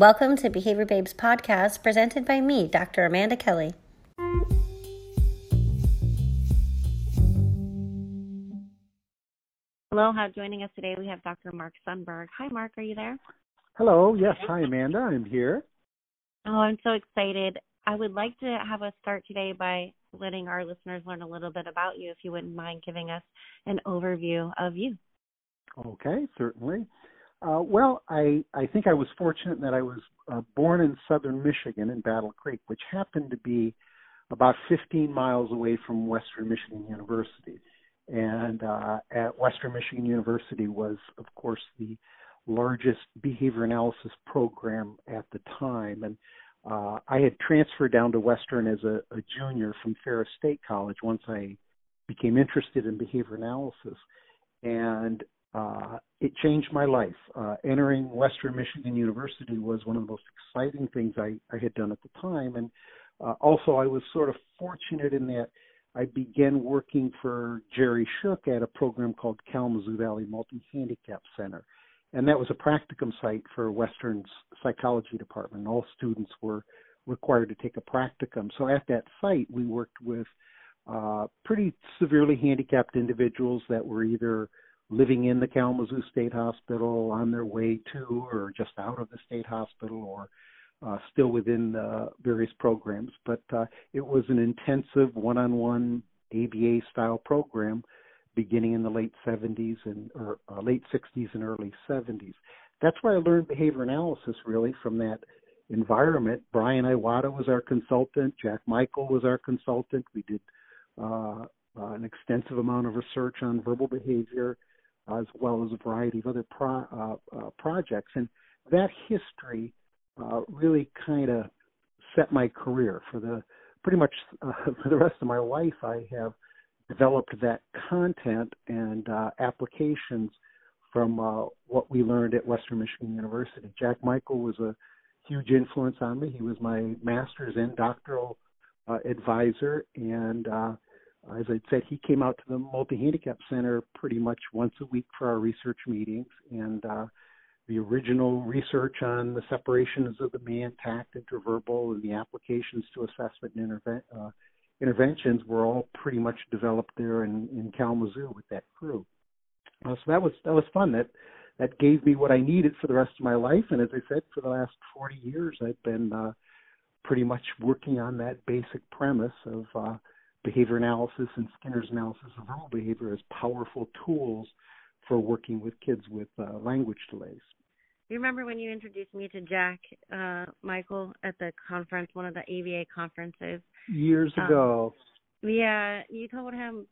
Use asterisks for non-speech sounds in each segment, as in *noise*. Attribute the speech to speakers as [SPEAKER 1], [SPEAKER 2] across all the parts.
[SPEAKER 1] Welcome to Behavior Babes podcast presented by me, Dr. Amanda Kelly. Hello, joining us today we have Dr. Mark Sundberg. Hi, Mark, are you there?
[SPEAKER 2] Hello, yes, hi, Amanda, I'm here.
[SPEAKER 1] Oh, I'm so excited. I would like to have us start today by letting our listeners learn a little bit about you, if you wouldn't mind giving us an overview of you.
[SPEAKER 2] Okay, certainly. Uh, well, I I think I was fortunate that I was uh, born in southern Michigan in Battle Creek, which happened to be about 15 miles away from Western Michigan University. And uh, at Western Michigan University was, of course, the largest behavior analysis program at the time. And uh, I had transferred down to Western as a, a junior from Ferris State College once I became interested in behavior analysis. And uh, it changed my life. Uh, entering Western Michigan University was one of the most exciting things I, I had done at the time. And uh, also, I was sort of fortunate in that I began working for Jerry Shook at a program called Kalamazoo Valley Multi Handicap Center. And that was a practicum site for Western's psychology department. All students were required to take a practicum. So at that site, we worked with uh, pretty severely handicapped individuals that were either living in the Kalamazoo State Hospital, on their way to or just out of the state hospital, or uh, still within uh, various programs. But uh, it was an intensive one-on-one ABA style program beginning in the late 70s and or uh, late 60s and early 70s. That's where I learned behavior analysis really from that environment. Brian Iwata was our consultant. Jack Michael was our consultant. We did uh, uh, an extensive amount of research on verbal behavior as well as a variety of other pro, uh, uh, projects. And that history uh, really kind of set my career for the pretty much *laughs* uh, for the rest of my life. I have developed that content and uh, applications from uh, what we learned at Western Michigan University. Jack Michael was a huge influence on me. He was my master's and doctoral advisor, and as I said, he came out to the multi handicap center pretty much once a week for our research meetings, and uh, the original research on the separations of the mand, tact, interverbal, and the applications to assessment and interve- uh, interventions were all pretty much developed there in, in Kalamazoo with that crew. Uh, so that was that was fun. That that gave me what I needed for the rest of my life. And as I said, for the last 40 years, I've been uh, pretty much working on that basic premise of uh, behavior analysis and Skinner's analysis of verbal behavior as powerful tools for working with kids with uh, language delays.
[SPEAKER 1] You remember when you introduced me to Jack uh, Michael at the conference, one of the ABA conferences
[SPEAKER 2] years um, ago?
[SPEAKER 1] Yeah, you told him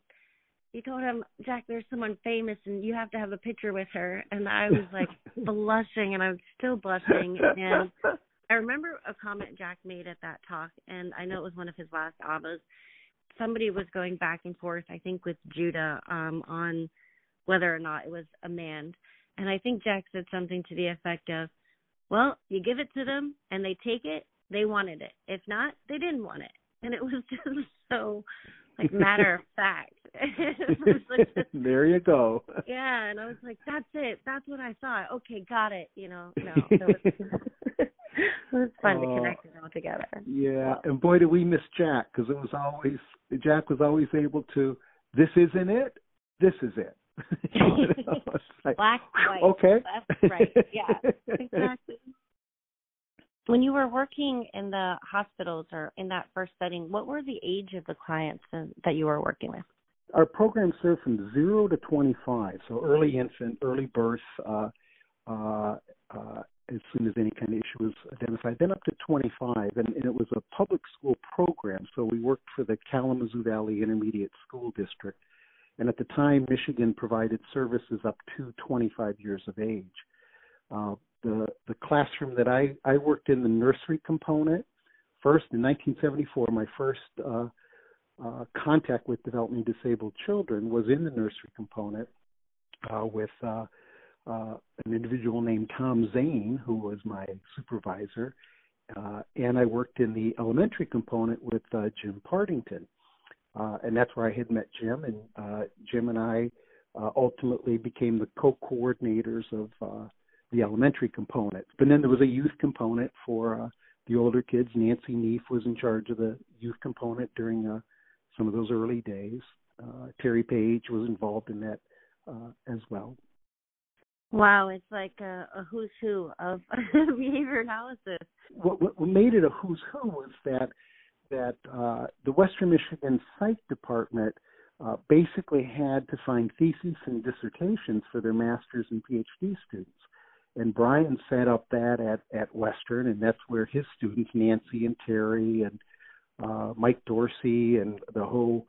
[SPEAKER 1] you told him, Jack, there's someone famous and you have to have a picture with her. And I was like *laughs* blushing and I'm still blushing. And I remember a comment Jack made at that talk, and I know it was one of his last ABAs somebody was going back and forth, I think, with Judah um, on whether or not it was a mand. And I think Jack said something to the effect of, well, you give it to them and they take it, they wanted it. If not, they didn't want it. And it was *laughs* just so like matter of fact. *laughs*
[SPEAKER 2] like, *laughs* there you go.
[SPEAKER 1] Yeah, and I was like, that's it. That's what I thought. Okay, got it. You know, no. *laughs* Was, it was fun uh, to connect it all together.
[SPEAKER 2] Yeah, and boy, did we miss Jack because it was always Jack was always able to. This isn't it. This is it.
[SPEAKER 1] you know, like, Black, white,
[SPEAKER 2] okay,
[SPEAKER 1] left, right. Yeah, exactly. When you were working in the hospitals or in that first setting, what were the age of the clients that you were working with?
[SPEAKER 2] Our program served from zero to 25, so early infant, early birth, uh, uh, uh, as soon as any kind of issue was identified, then up to 25, and, and it was a public school program. So we worked for the Kalamazoo Valley Intermediate School District, and at the time, Michigan provided services up to 25 years of age. Uh, the the classroom that I I worked in the nursery component first in 1974. My first uh, uh, contact with developmentally disabled children was in the nursery component uh, with uh, an individual named Tom Zane, who was my supervisor, and I worked in the elementary component with Jim Partington, and that's where I had met Jim, and Jim and I ultimately became the co-coordinators of the elementary component. But then there was a youth component for uh, the older kids. Nancy Neef was in charge of the youth component during uh, some of those early days. Uh, Terry Page was involved in that uh, as well.
[SPEAKER 1] Wow, it's like a, a who's who of *laughs* behavior analysis.
[SPEAKER 2] What, what made it a who's who was that that uh, the Western Michigan Psych Department uh, basically had to find theses and dissertations for their master's and PhD students. And Brian set up that at, at Western, and that's where his students, Nancy and Terry and uh, Mike Dorsey, and the whole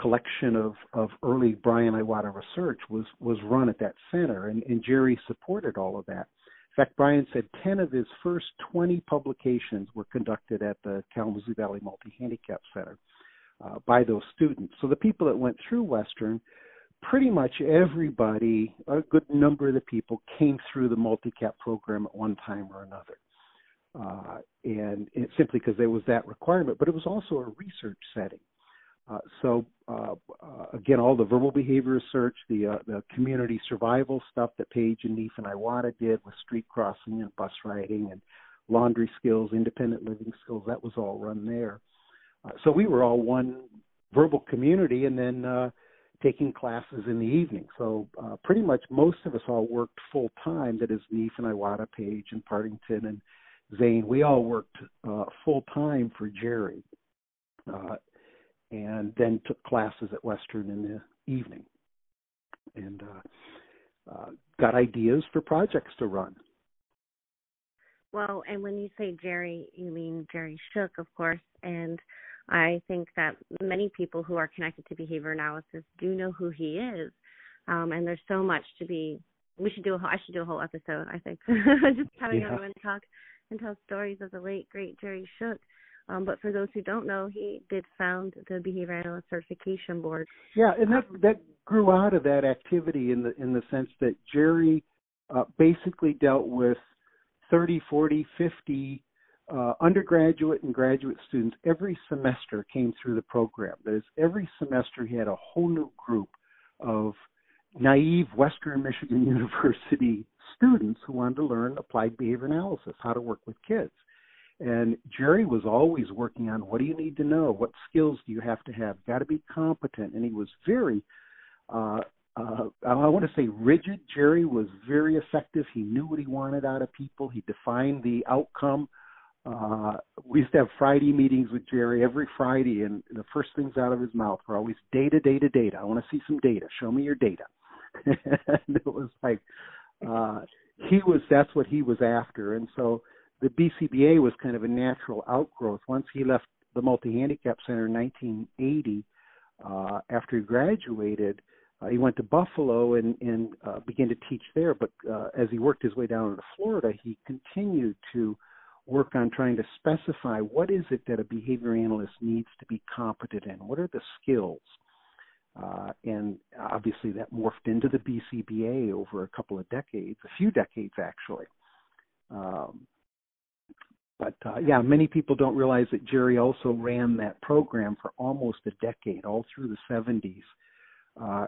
[SPEAKER 2] collection of, of early Brian Iwata research was, was run at that center. And, and Jerry supported all of that. In fact, Brian said 10 of his first 20 publications were conducted at the Kalamazoo Valley Multi Handicap Center uh, by those students. So the people that went through Western, pretty much everybody, a good number of the people came through the multi-cap program at one time or another. Uh, and it, simply because there was that requirement, but it was also a research setting. Uh, so uh, uh, again, all the verbal behavior research, the uh, the community survival stuff that Page and Neef and Iwata did with street crossing and bus riding and laundry skills, independent living skills, that was all run there. Uh, so we were all one verbal community, and then taking classes in the evening. So uh, pretty much most of us all worked full time. That is Neef and Iwata, Page and Partington and Zane. We all worked uh, full time for Jerry. Uh, and then took classes at Western in the evening, and uh, uh, got ideas for projects to run.
[SPEAKER 1] Well, and when you say Jerry, you mean Jerry Shook, of course, and I think that many people who are connected to behavior analysis do know who he is, um, and there's so much to be. We should do a whole. I should do a whole episode. I think *laughs* just having yeah. everyone talk and tell stories of the late great Jerry Shook. Um, but for those who don't know, he did found the Behavior Analyst Certification Board.
[SPEAKER 2] Yeah, and that that grew out of that activity in the in the sense that Jerry uh, basically dealt with 30, 40, 50 uh, undergraduate and graduate students every semester came through the program. That is, every semester he had a whole new group of naive Western Michigan *laughs* University students who wanted to learn applied behavior analysis, how to work with kids. And Jerry was always working on what do you need to know? What skills do you have to have? Got to be competent. And he was very, uh, uh, I want to say rigid. Jerry was very effective. He knew what he wanted out of people. He defined the outcome. Uh, we used to have Friday meetings with Jerry every Friday, and the first things out of his mouth were always data, data, data. I want to see some data. Show me your data. *laughs* and it was like, uh, he was, that's what he was after. And so, the BCBA was kind of a natural outgrowth. Once he left the multi handicap center in 1980, uh, after he graduated, uh, he went to Buffalo and, and uh, began to teach there. But uh, as he worked his way down into Florida, he continued to work on trying to specify what is it that a behavior analyst needs to be competent in. What are the skills? Uh, and obviously that morphed into the BCBA over a couple of decades, a few decades actually. Um, but uh, yeah, many people don't realize that Jerry also ran that program for almost a decade, all through the 70s. Uh,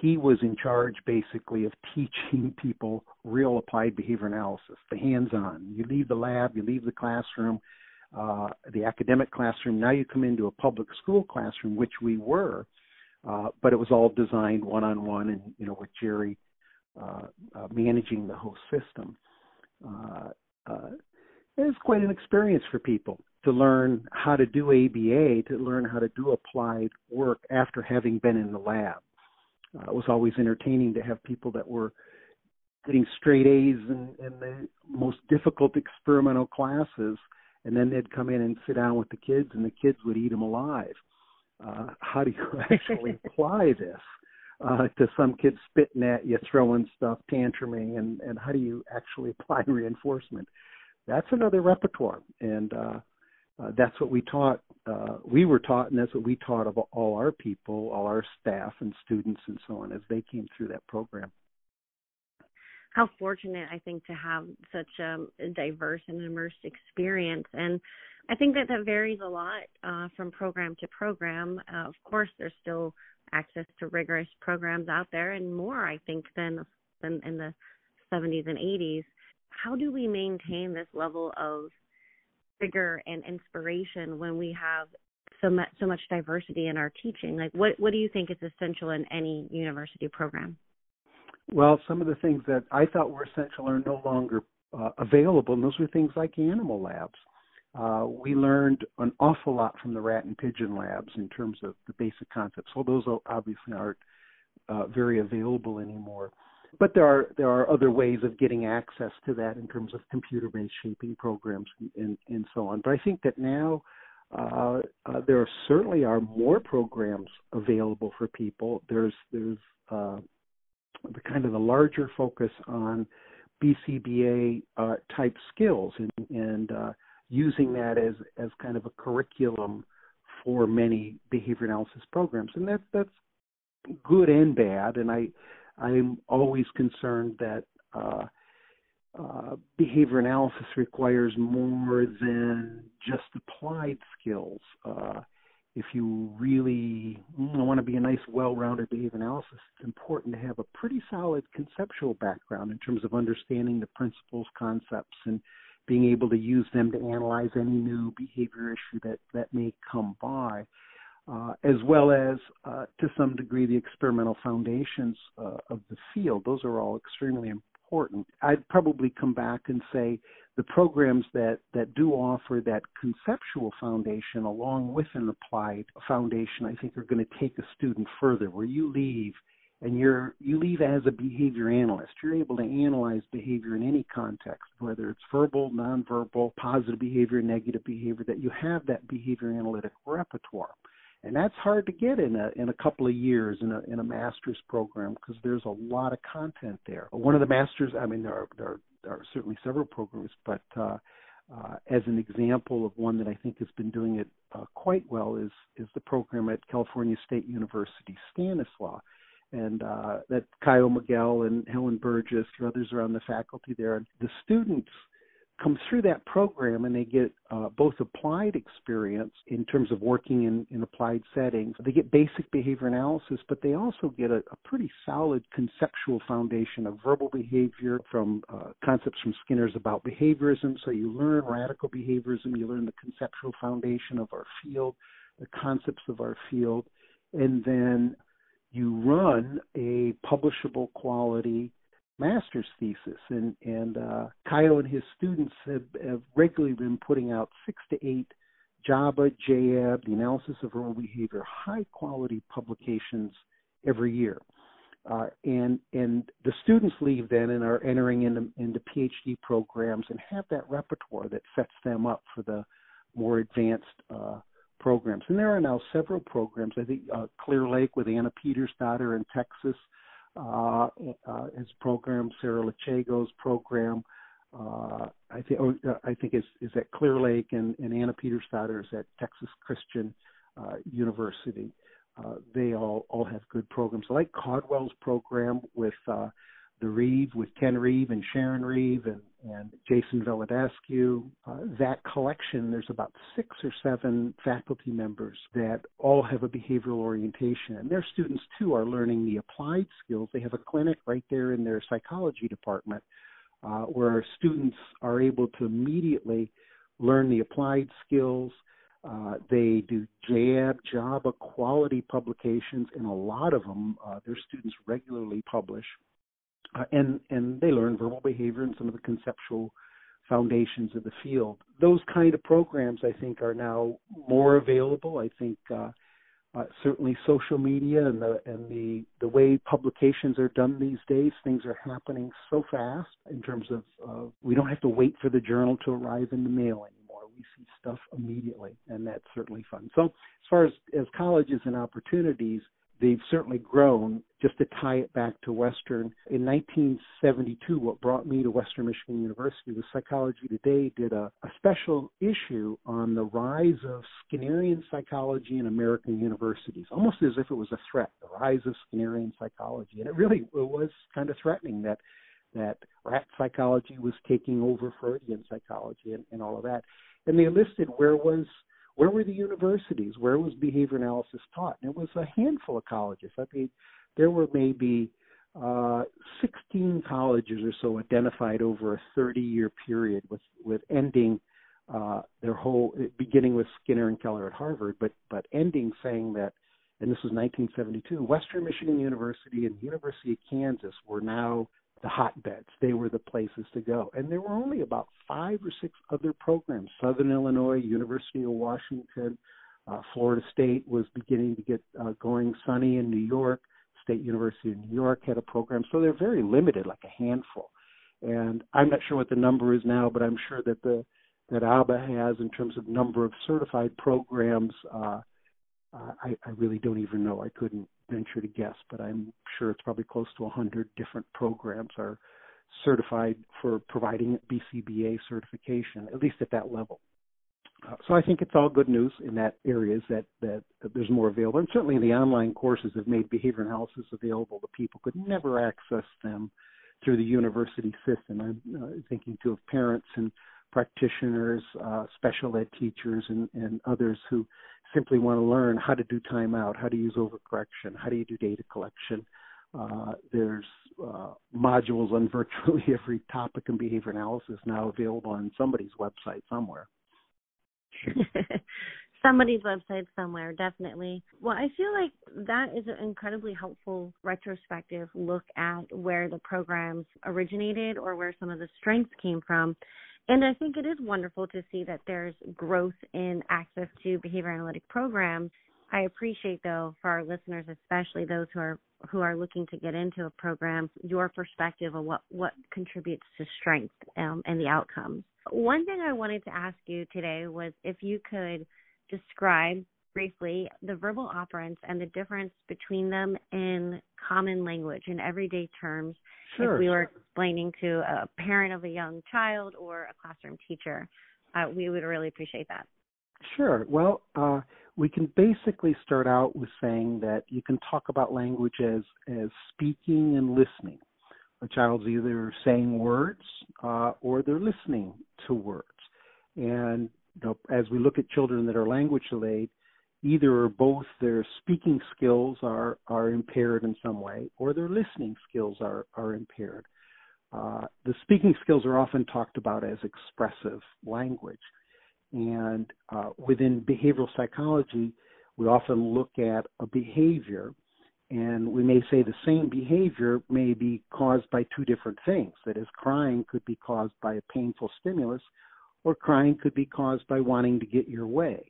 [SPEAKER 2] he was in charge basically of teaching *laughs* people real applied behavior analysis, the hands on. You leave the lab, you leave the classroom, uh, the academic classroom, now you come into a public school classroom, which we were, uh, but it was all designed one on one and, you know, with Jerry uh, uh, managing the whole system. Uh, uh, it's quite an experience for people to learn how to do ABA, to learn how to do applied work after having been in the lab. Uh, it was always entertaining to have people that were getting straight A's in, in the most difficult experimental classes, and then they'd come in and sit down with the kids, and the kids would eat them alive. Uh, how do you *laughs* actually apply this uh, to some kids spitting at you, throwing stuff, tantruming, and, and how do you actually apply *laughs* reinforcement? that's another repertoire, and uh, uh, that's what we taught. Uh, we were taught, and that's what we taught of all our people, all our staff and students, and so on, as they came through that program.
[SPEAKER 1] How fortunate I think to have such a diverse and immersed experience, and I think that that varies a lot uh, from program to program. Uh, of course, there's still access to rigorous programs out there, and more I think than than in the 70s and 80s. How do we maintain this level of rigor and inspiration when we have so much so much diversity in our teaching? Like, what what do you think is essential in any university program?
[SPEAKER 2] Well, some of the things that I thought were essential are no longer uh, available, and those were things like animal labs. Uh, we learned an awful lot from the rat and pigeon labs in terms of the basic concepts. Well, those obviously aren't uh, very available anymore. But there are there are other ways of getting access to that in terms of computer-based shaping programs and, and so on. But I think that now uh, uh, there certainly are more programs available for people. There's there's uh, the kind of the larger focus on BCBA uh, type skills and, and uh, using that as as kind of a curriculum for many behavior analysis programs, and that that's good and bad. And I I'm always concerned that uh, uh, behavior analysis requires more than just applied skills. Uh, if you really mm, want to be a nice, well-rounded behavior analysis, it's important to have a pretty solid conceptual background in terms of understanding the principles, concepts, and being able to use them to analyze any new behavior issue that that may come by, uh, as well as uh, to some degree the experimental foundations uh, of the field. Those are all extremely important. I'd probably come back and say the programs that that do offer that conceptual foundation along with an applied foundation, I think are going to take a student further. Where you leave and you're you leave as a behavior analyst. You're able to analyze behavior in any context, whether it's verbal, nonverbal, positive behavior, negative behavior. That you have that behavior analytic repertoire, and that's hard to get in a in a couple of years in a in a master's program because there's a lot of content there. One of the masters, I mean, there are there are, there are certainly several programs, but uh, uh, as an example of one that I think has been doing it uh, quite well is is the program at California State University Stanislaus, and uh, that Caio Miguel and Helen Burgess and others are on the faculty there. And the students come through that program and they get uh, both applied experience in terms of working in, in applied settings. They get basic behavior analysis, but they also get a, a pretty solid conceptual foundation of verbal behavior from uh, concepts from Skinner's about behaviorism. So you learn radical behaviorism, you learn the conceptual foundation of our field, the concepts of our field, and then you run a publishable quality master's thesis and and uh and his students have, have regularly been putting out six to eight JABA, JAB, the analysis of verbal behavior, high quality publications every year. Uh, and and the students leave then and are entering into, into PhD programs and have that repertoire that sets them up for the more advanced uh, programs. And there are now several programs. I think uh, Clear Lake with Anna Peters' daughter in Texas uh, uh, his program, Sarah Lechago's program. Uh, I think oh, uh, I think is is at Clear Lake and, and Anna Petursdottir is at Texas Christian uh, University. Uh, they all all have good programs. I like Caldwell's program with uh, the Reeve with Ken Reeve and Sharon Reeve and, and Jason Vladescu. Uh, that collection, there's about six or seven faculty members that all have a behavioral orientation. And their students, too, are learning the applied skills. They have a clinic right there in their psychology department uh, where students are able to immediately learn the applied skills. Uh, they do JAB, JABA quality publications, and a lot of them, uh, their students regularly publish uh, and and they learn verbal behavior and some of the conceptual foundations of the field. Those kind of programs, I think, are now more available. I think uh, uh, certainly social media and the and the the way publications are done these days, things are happening so fast in terms of uh, we don't have to wait for the journal to arrive in the mail anymore. We see stuff immediately, and that's certainly fun. So, as far as as colleges and opportunities, they've certainly grown. Just to tie it back to Western, in 1972, what brought me to Western Michigan University was Psychology Today did a, a special issue on the rise of Skinnerian psychology in American universities, almost as if it was a threat, the rise of Skinnerian psychology. And it really it was kind of threatening that that rat psychology was taking over Freudian psychology and, and all of that. And they listed where was where were the universities? Where was behavior analysis taught? And it was a handful of colleges. I mean, there were maybe uh, 15 colleges or so identified over a 30 year period with with ending uh, their whole beginning with Skinner and Keller at Harvard, but but ending saying that, and this was 1972, Western Michigan University and the University of Kansas were now the hotbeds. They were the places to go, and there were only about five or six other programs. Southern Illinois, University of Washington, uh, Florida State was beginning to get uh, going. SUNY in New York, State University of New York had a program, so they're very limited, like a handful. And I'm not sure what the number is now, but I'm sure that the that ABA has in terms of number of certified programs. Uh, I, I really don't even know. I couldn't venture to guess, but I'm sure it's probably close to 100 different programs are certified for providing BCBA certification, at least at that level. Uh, so I think it's all good news in that areas that, that, that there's more available. And certainly the online courses have made behavior analysis available to people could never access them through the university system. I'm uh, thinking to of parents and practitioners, uh, special ed teachers, and, and others who simply want to learn how to do timeout, how to use overcorrection, how do you do data collection. Uh, there's uh, modules on *laughs* virtually every topic in behavior analysis now available on somebody's website somewhere. *laughs*
[SPEAKER 1] somebody's website somewhere, definitely. Well, I feel like that is an incredibly helpful retrospective look at where the programs originated or where some of the strengths came from. And I think it is wonderful to see that there's growth in access to behavior analytic programs. I appreciate though for our listeners, especially those who are who are looking to get into a program, your perspective of what what contributes to strength um, and the outcomes. One thing I wanted to ask you today was if you could describe briefly the verbal operants and the difference between them in common language in everyday terms
[SPEAKER 2] sure.
[SPEAKER 1] if we were explaining to a parent of a young child or a classroom teacher. Uh, we would really appreciate that.
[SPEAKER 2] Sure. Well uh, we can basically start out with saying that you can talk about language as as speaking and listening. A child's either saying words uh, or they're listening to words. And you know, as we look at children that are language delayed, either or both their speaking skills are are impaired in some way, or their listening skills are are impaired. Uh, the speaking skills are often talked about as expressive language, and uh, within behavioral psychology, we often look at a behavior, and we may say the same behavior may be caused by two different things. That is, crying could be caused by a painful stimulus, or crying could be caused by wanting to get your way.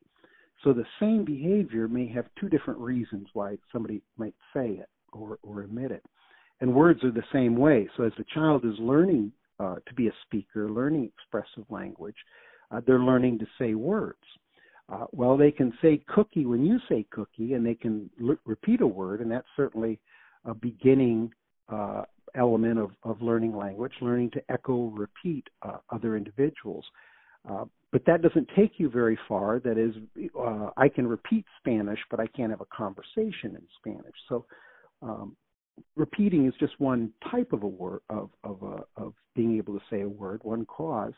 [SPEAKER 2] So the same behavior may have two different reasons why somebody might say it or, or admit it. And words are the same way. So as the child is learning uh, to be a speaker, learning expressive language, uh, they're learning to say words. Uh, well, they can say cookie when you say cookie, and they can l- repeat a word, and that's certainly a beginning uh, element of, of learning language, learning to echo, repeat uh, other individuals. Uh, but that doesn't take you very far. That is, uh, I can repeat Spanish, but I can't have a conversation in Spanish. So, um, repeating is just one type of a word of of uh, of being able to say a word, one cause.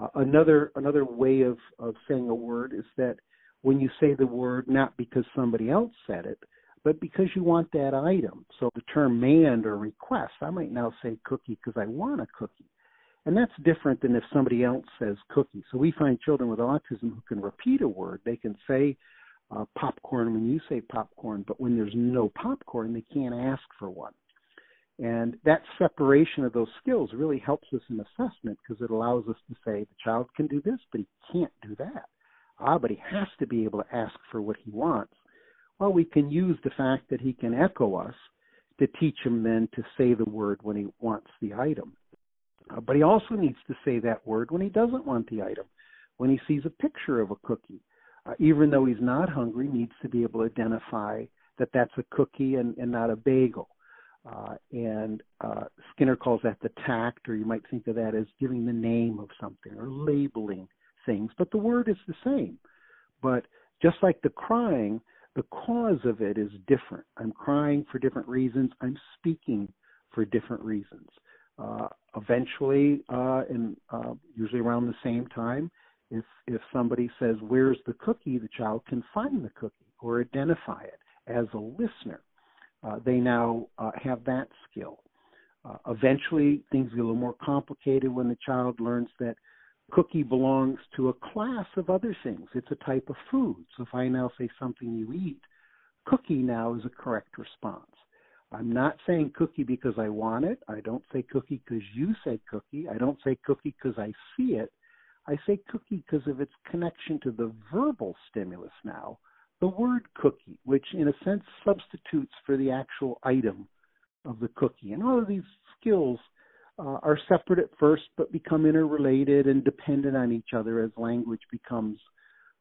[SPEAKER 2] Uh, another another way of of saying a word is that when you say the word not because somebody else said it, but because you want that item. So the term "mand" or request, I might now say cookie because I want a cookie. And that's different than if somebody else says cookie. So we find children with autism who can repeat a word. They can say uh, popcorn when you say popcorn, but when there's no popcorn, they can't ask for one. And that separation of those skills really helps us in assessment because it allows us to say the child can do this, but he can't do that. Ah, but he has to be able to ask for what he wants. Well, we can use the fact that he can echo us to teach him then to say the word when he wants the item. Uh, but he also needs to say that word when he doesn't want the item, when he sees a picture of a cookie. Uh, even though he's not hungry, needs to be able to identify that that's a cookie and, and not a bagel. Uh, and uh, Skinner calls that the tact, or you might think of that as giving the name of something or labeling things. But the word is the same. But just like the crying, the cause of it is different. I'm crying for different reasons. I'm speaking for different reasons. Uh, eventually, uh, and uh, usually around the same time, if if somebody says where's the cookie, the child can find the cookie or identify it as a listener. Uh, they now uh, have that skill. Uh, eventually, things get a little more complicated when the child learns that cookie belongs to a class of other things. It's a type of food. So if I now say something you eat, cookie now is a correct response. I'm not saying cookie because I want it. I don't say cookie because you say cookie. I don't say cookie because I see it. I say cookie because of its connection to the verbal stimulus now, the word cookie, which in a sense substitutes for the actual item of the cookie. And all of these skills uh, are separate at first, but become interrelated and dependent on each other as language becomes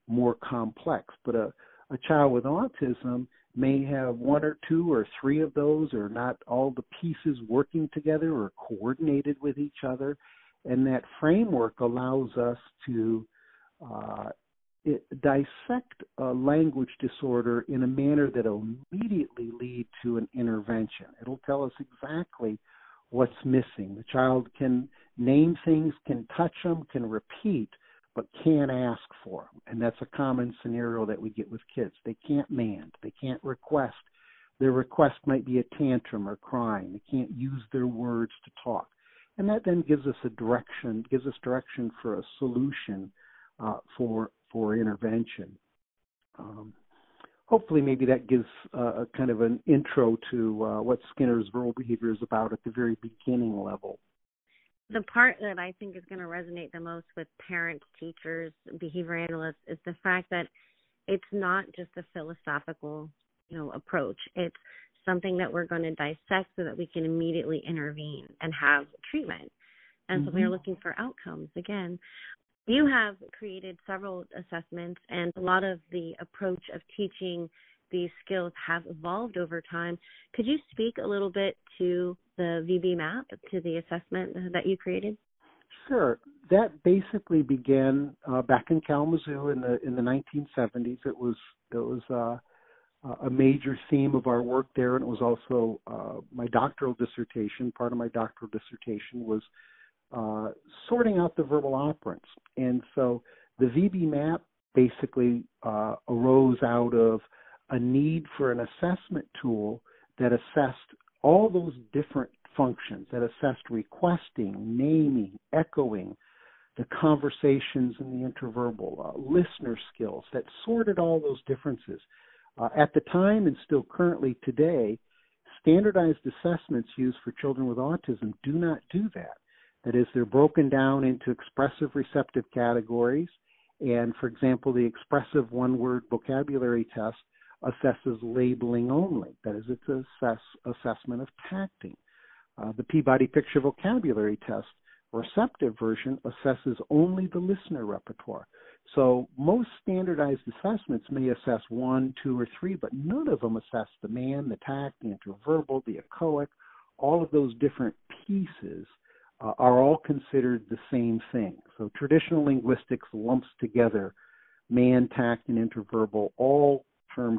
[SPEAKER 2] more complex. But a, a child with autism may have one or two or three of those, or not all the pieces working together or coordinated with each other. And that framework allows us to uh, it, dissect a language disorder in a manner that will immediately lead to an intervention. It'll tell us exactly what's missing. The child can name things, can touch them, can repeat, but can't ask for them. And that's a common scenario that we get with kids. They can't mand, they can't request. Their request might be a tantrum or crying. They can't use their words to talk. And that then gives us a direction, gives us direction for a solution uh, for for intervention. Um, hopefully, maybe that gives uh, a kind of an intro to uh, what Skinner's verbal behavior is about at the very beginning level
[SPEAKER 1] the part that I think is going to resonate the most with parents, teachers, behavior analysts is the fact that it's not just a philosophical, you know, approach. It's something that we're going to dissect so that we can immediately intervene and have treatment. And mm-hmm. so we're looking for outcomes again. You have created several assessments and a lot of the approach of teaching these skills have evolved over time. Could you speak a little bit to the VB-MAPP, to the assessment that you created?
[SPEAKER 2] Sure. That basically began uh, back in Kalamazoo in the in the 1970s. It was it was uh, a major theme of our work there, and it was also uh, my doctoral dissertation. Part of my doctoral dissertation was uh, sorting out the verbal operants, and so the VB-MAPP basically uh, arose out of a need for an assessment tool that assessed all those different functions, that assessed requesting, naming, echoing, the conversations and the interverbal, uh, listener skills, that sorted all those differences. Uh, at the time and still currently today, standardized assessments used for children with autism do not do that. That is, they're broken down into expressive receptive categories. And for example, the expressive one word vocabulary test assesses labeling only. That is, it's an assess, assessment of tacting. Uh, the Peabody Picture Vocabulary Test, receptive version, assesses only the listener repertoire. So most standardized assessments may assess one, two, or three, but none of them assess the mand, the tact, the interverbal, the echoic. All of those different pieces uh, are all considered the same thing. So traditional linguistics lumps together mand, tact, and interverbal all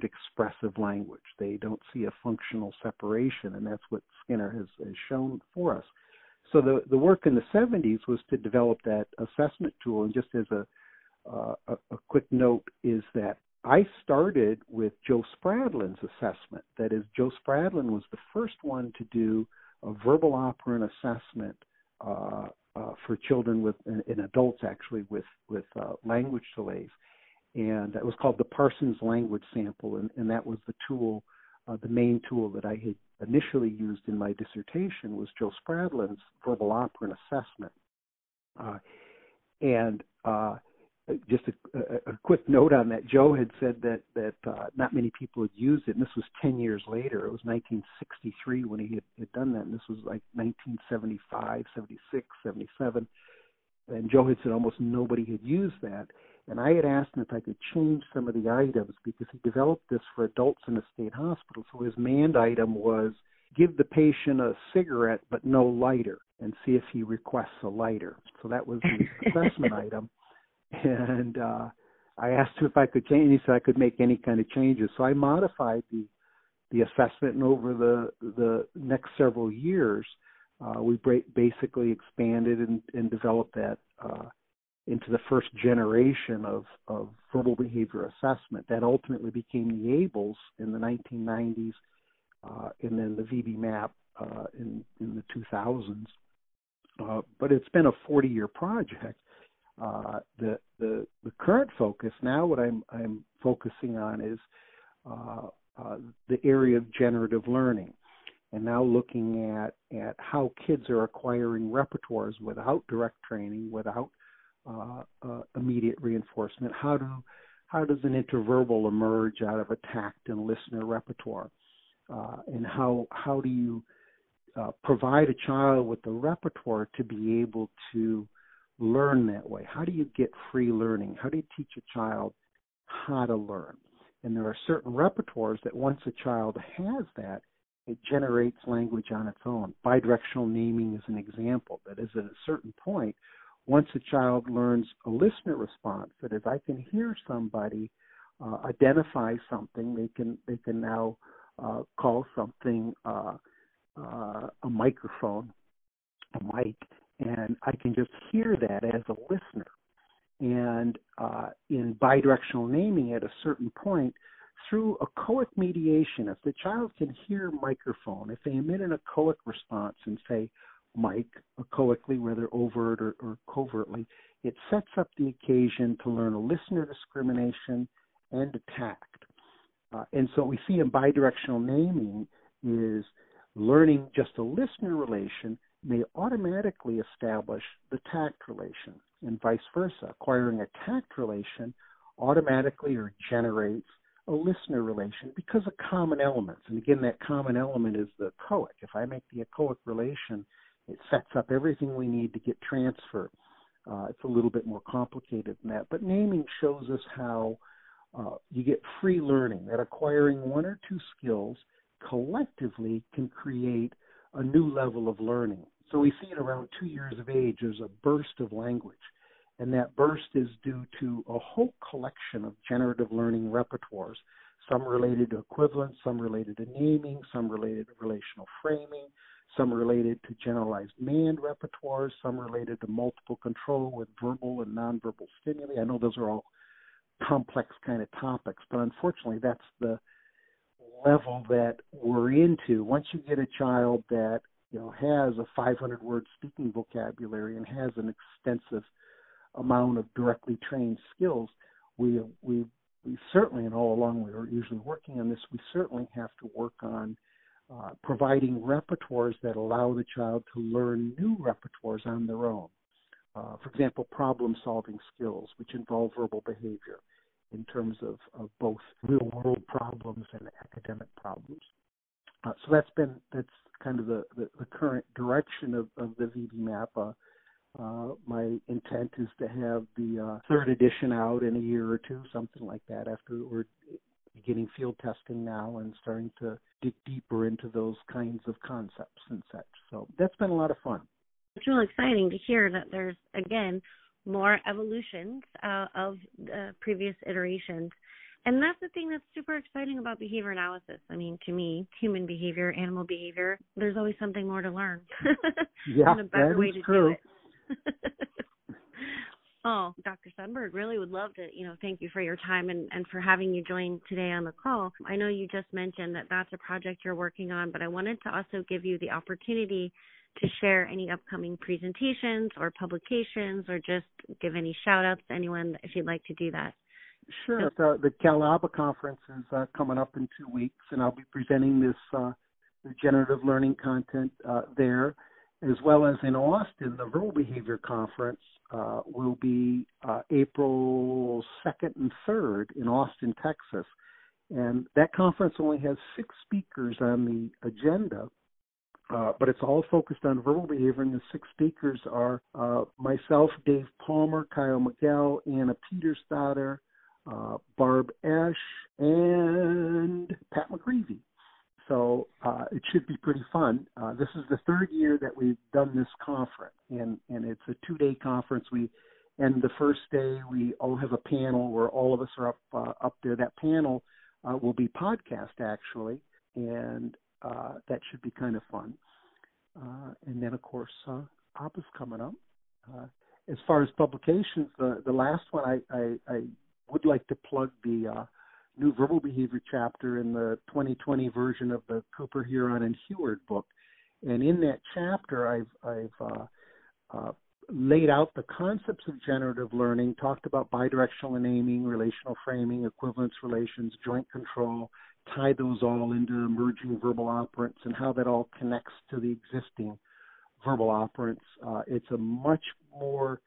[SPEAKER 2] expressive language. They don't see a functional separation, and that's what Skinner has, has shown for us. So the the work in the 70s was to develop that assessment tool. And just as a uh, a, a quick note is that I started with Joe Spradlin's assessment. That is, Joe Spradlin was the first one to do a verbal operant assessment uh, uh, for children with and, adults actually with with uh, language delays and it was called the Parsons Language Sample, and, and that was the tool, uh, the main tool that I had initially used in my dissertation was Joe Spradlin's verbal operant assessment. Uh, and uh, just a, a, quick note on that, Joe had said that that uh, not many people had used it, and this was 10 years later. It was 1963 when he had, had done that, and this was like 1975, 76, 77. And Joe had said almost nobody had used that and I had asked him if I could change some of the items because he developed this for adults in a state hospital. So his mand item was give the patient a cigarette but no lighter and see if he requests a lighter. So that was the *laughs* assessment item. And uh I asked him if I could change and he said I could make any kind of changes. So I modified the the assessment and over the the next several years uh, we basically expanded and, and developed that uh, into the first generation of, of verbal behavior assessment. That ultimately became the ABLLS in the 1990s, uh, and then the VB-MAPP uh, in in the 2000s. Uh, but it's been a 40 year project. Uh, the the the current focus now, what I'm I'm focusing on is uh, uh, the area of generative learning, and now looking at at how kids are acquiring repertoires without direct training, without uh, uh, immediate reinforcement. How do how does an interverbal emerge out of a tact and listener repertoire, uh, and how how do you uh, provide a child with the repertoire to be able to learn that way? How do you get free learning? How do you teach a child how to learn? And there are certain repertoires that once a child has that, it generates language on its own. Bidirectional naming is an example that is at a certain point, once a child learns a listener response, that is, I can hear somebody uh, identify something, they can they can now uh, call something uh, uh, a microphone, a mic, and I can just hear that as a listener. And uh, in bidirectional naming, at a certain point, through echoic mediation, if the child can hear microphone, if they emit an echoic response and say mic echoically, whether overt or, or covertly, it sets up the occasion to learn a listener discrimination and a tact. Uh, and so we see in bidirectional naming is learning just a listener relation may automatically establish the tact relation and vice versa. Acquiring a tact relation automatically or generates a listener relation because of common elements. And again, that common element is the echoic. If I make the echoic relation, it sets up everything we need to get transfer. Uh, it's a little bit more complicated than that. But naming shows us how uh, you get free learning, that acquiring one or two skills collectively can create a new level of learning. So we see it around two years of age, there's a burst of language. And that burst is due to a whole collection of generative learning repertoires, some related to equivalence, some related to naming, some related to relational framing, some related to generalized mand repertoires, some related to multiple control with verbal and nonverbal stimuli. I know those are all complex kind of topics, but unfortunately, that's the level that we're into. Once you get a child that you know has a 500 word speaking vocabulary and has an extensive amount of directly trained skills, we we we certainly and all along we are usually working on this. We certainly have to work on uh, providing repertoires that allow the child to learn new repertoires on their own. Uh, for example, problem solving skills, which involve verbal behavior in terms of, of both real world problems and academic problems. Uh, so that's been that's kind of the, the, the current direction of, of the VB-MAPP. Uh, uh, my intent is to have the uh, third edition out in a year or two, something like that. After we're beginning field testing now and starting to dig deeper into those kinds of concepts and such. So that's been a lot of fun.
[SPEAKER 1] It's really exciting to hear that there's again more evolutions uh, of the previous iterations. And that's the thing that's super exciting about behavior analysis. I mean, to me, human behavior, animal behavior, there's always something more to learn. *laughs*
[SPEAKER 2] yeah,
[SPEAKER 1] and a better way to
[SPEAKER 2] true.
[SPEAKER 1] do it. *laughs* oh, Dr. Sundberg, really would love to, you know, thank you for your time and, and for having you join today on the call. I know you just mentioned that that's a project you're working on, but I wanted to also give you the opportunity to share any upcoming presentations or publications or just give any shout outs to anyone if you'd like to do that.
[SPEAKER 2] Sure. The, the CalABA conference is uh, coming up in two weeks, and I'll be presenting this uh, generative learning content uh, there, as well as in Austin. The Verbal Behavior Conference uh, will be uh, April 2nd and 3rd in Austin, Texas. And that conference only has six speakers on the agenda, uh, but it's all focused on verbal behavior, and the six speakers are uh, myself, Dave Palmer, Caio Miguel, Anna Petursdottir, uh, Barb Esch, and Pat McGreevy. So uh, it should be pretty fun. Uh, this is the third year that we've done this conference, and, and it's a two-day conference. We and the first day we all have a panel where all of us are up uh, up there. That panel uh, will be podcast actually, and uh, that should be kind of fun. Uh, and then, of course, uh, ABA's coming up. Uh, as far as publications, the the last one I I, I would like to plug the uh, new verbal behavior chapter in the 2020 version of the Cooper Heron and Heward book. And in that chapter, I've I've uh, uh, laid out the concepts of generative learning, talked about bidirectional naming, relational framing, equivalence relations, joint control, tie those all into emerging verbal operants and how that all connects to the existing verbal operants. Uh, it's a much more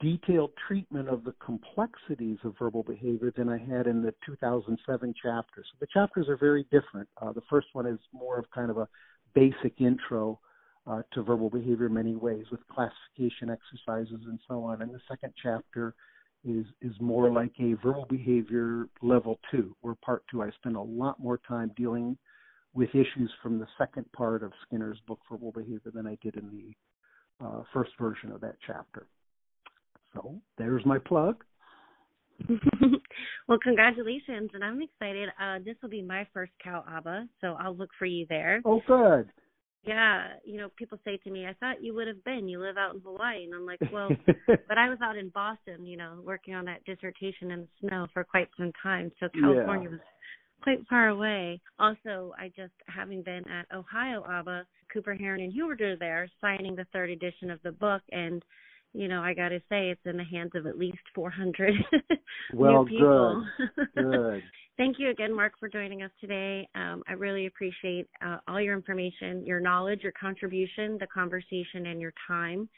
[SPEAKER 2] detailed treatment of the complexities of verbal behavior than I had in the 2007 chapter. So the chapters are very different. Uh, the first one is more of kind of a basic intro uh, to verbal behavior in many ways with classification exercises and so on. And the second chapter is is more like a verbal behavior level two, or part two I spend a lot more time dealing with issues from the second part of Skinner's book Verbal Behavior than I did in the uh, first version of that chapter. So there's my plug. *laughs*
[SPEAKER 1] well, congratulations, and I'm excited. Uh, this will be my first CalABA, so I'll look for you there.
[SPEAKER 2] Oh, good.
[SPEAKER 1] Yeah, you know, people say to me, "I thought you would have been. You live out in Hawaii," and I'm like, "Well, *laughs* but I was out in Boston, you know, working on that dissertation in the snow for quite some time. So California yeah. was quite far away. Also, I just having been at Ohio ABBA, Cooper Heron and Heward are there signing the third edition of the book, and you know, I got to say, it's in the hands of at least 400 *laughs*
[SPEAKER 2] well,
[SPEAKER 1] new people.
[SPEAKER 2] good. Good. *laughs*
[SPEAKER 1] Thank you again, Mark, for joining us today. Um, I really appreciate uh, all your information, your knowledge, your contribution, the conversation, and your time.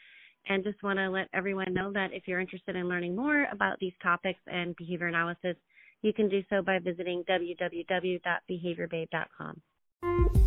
[SPEAKER 1] And just want to let everyone know that if you're interested in learning more about these topics and behavior analysis, you can do so by visiting www.behaviorbabe.com.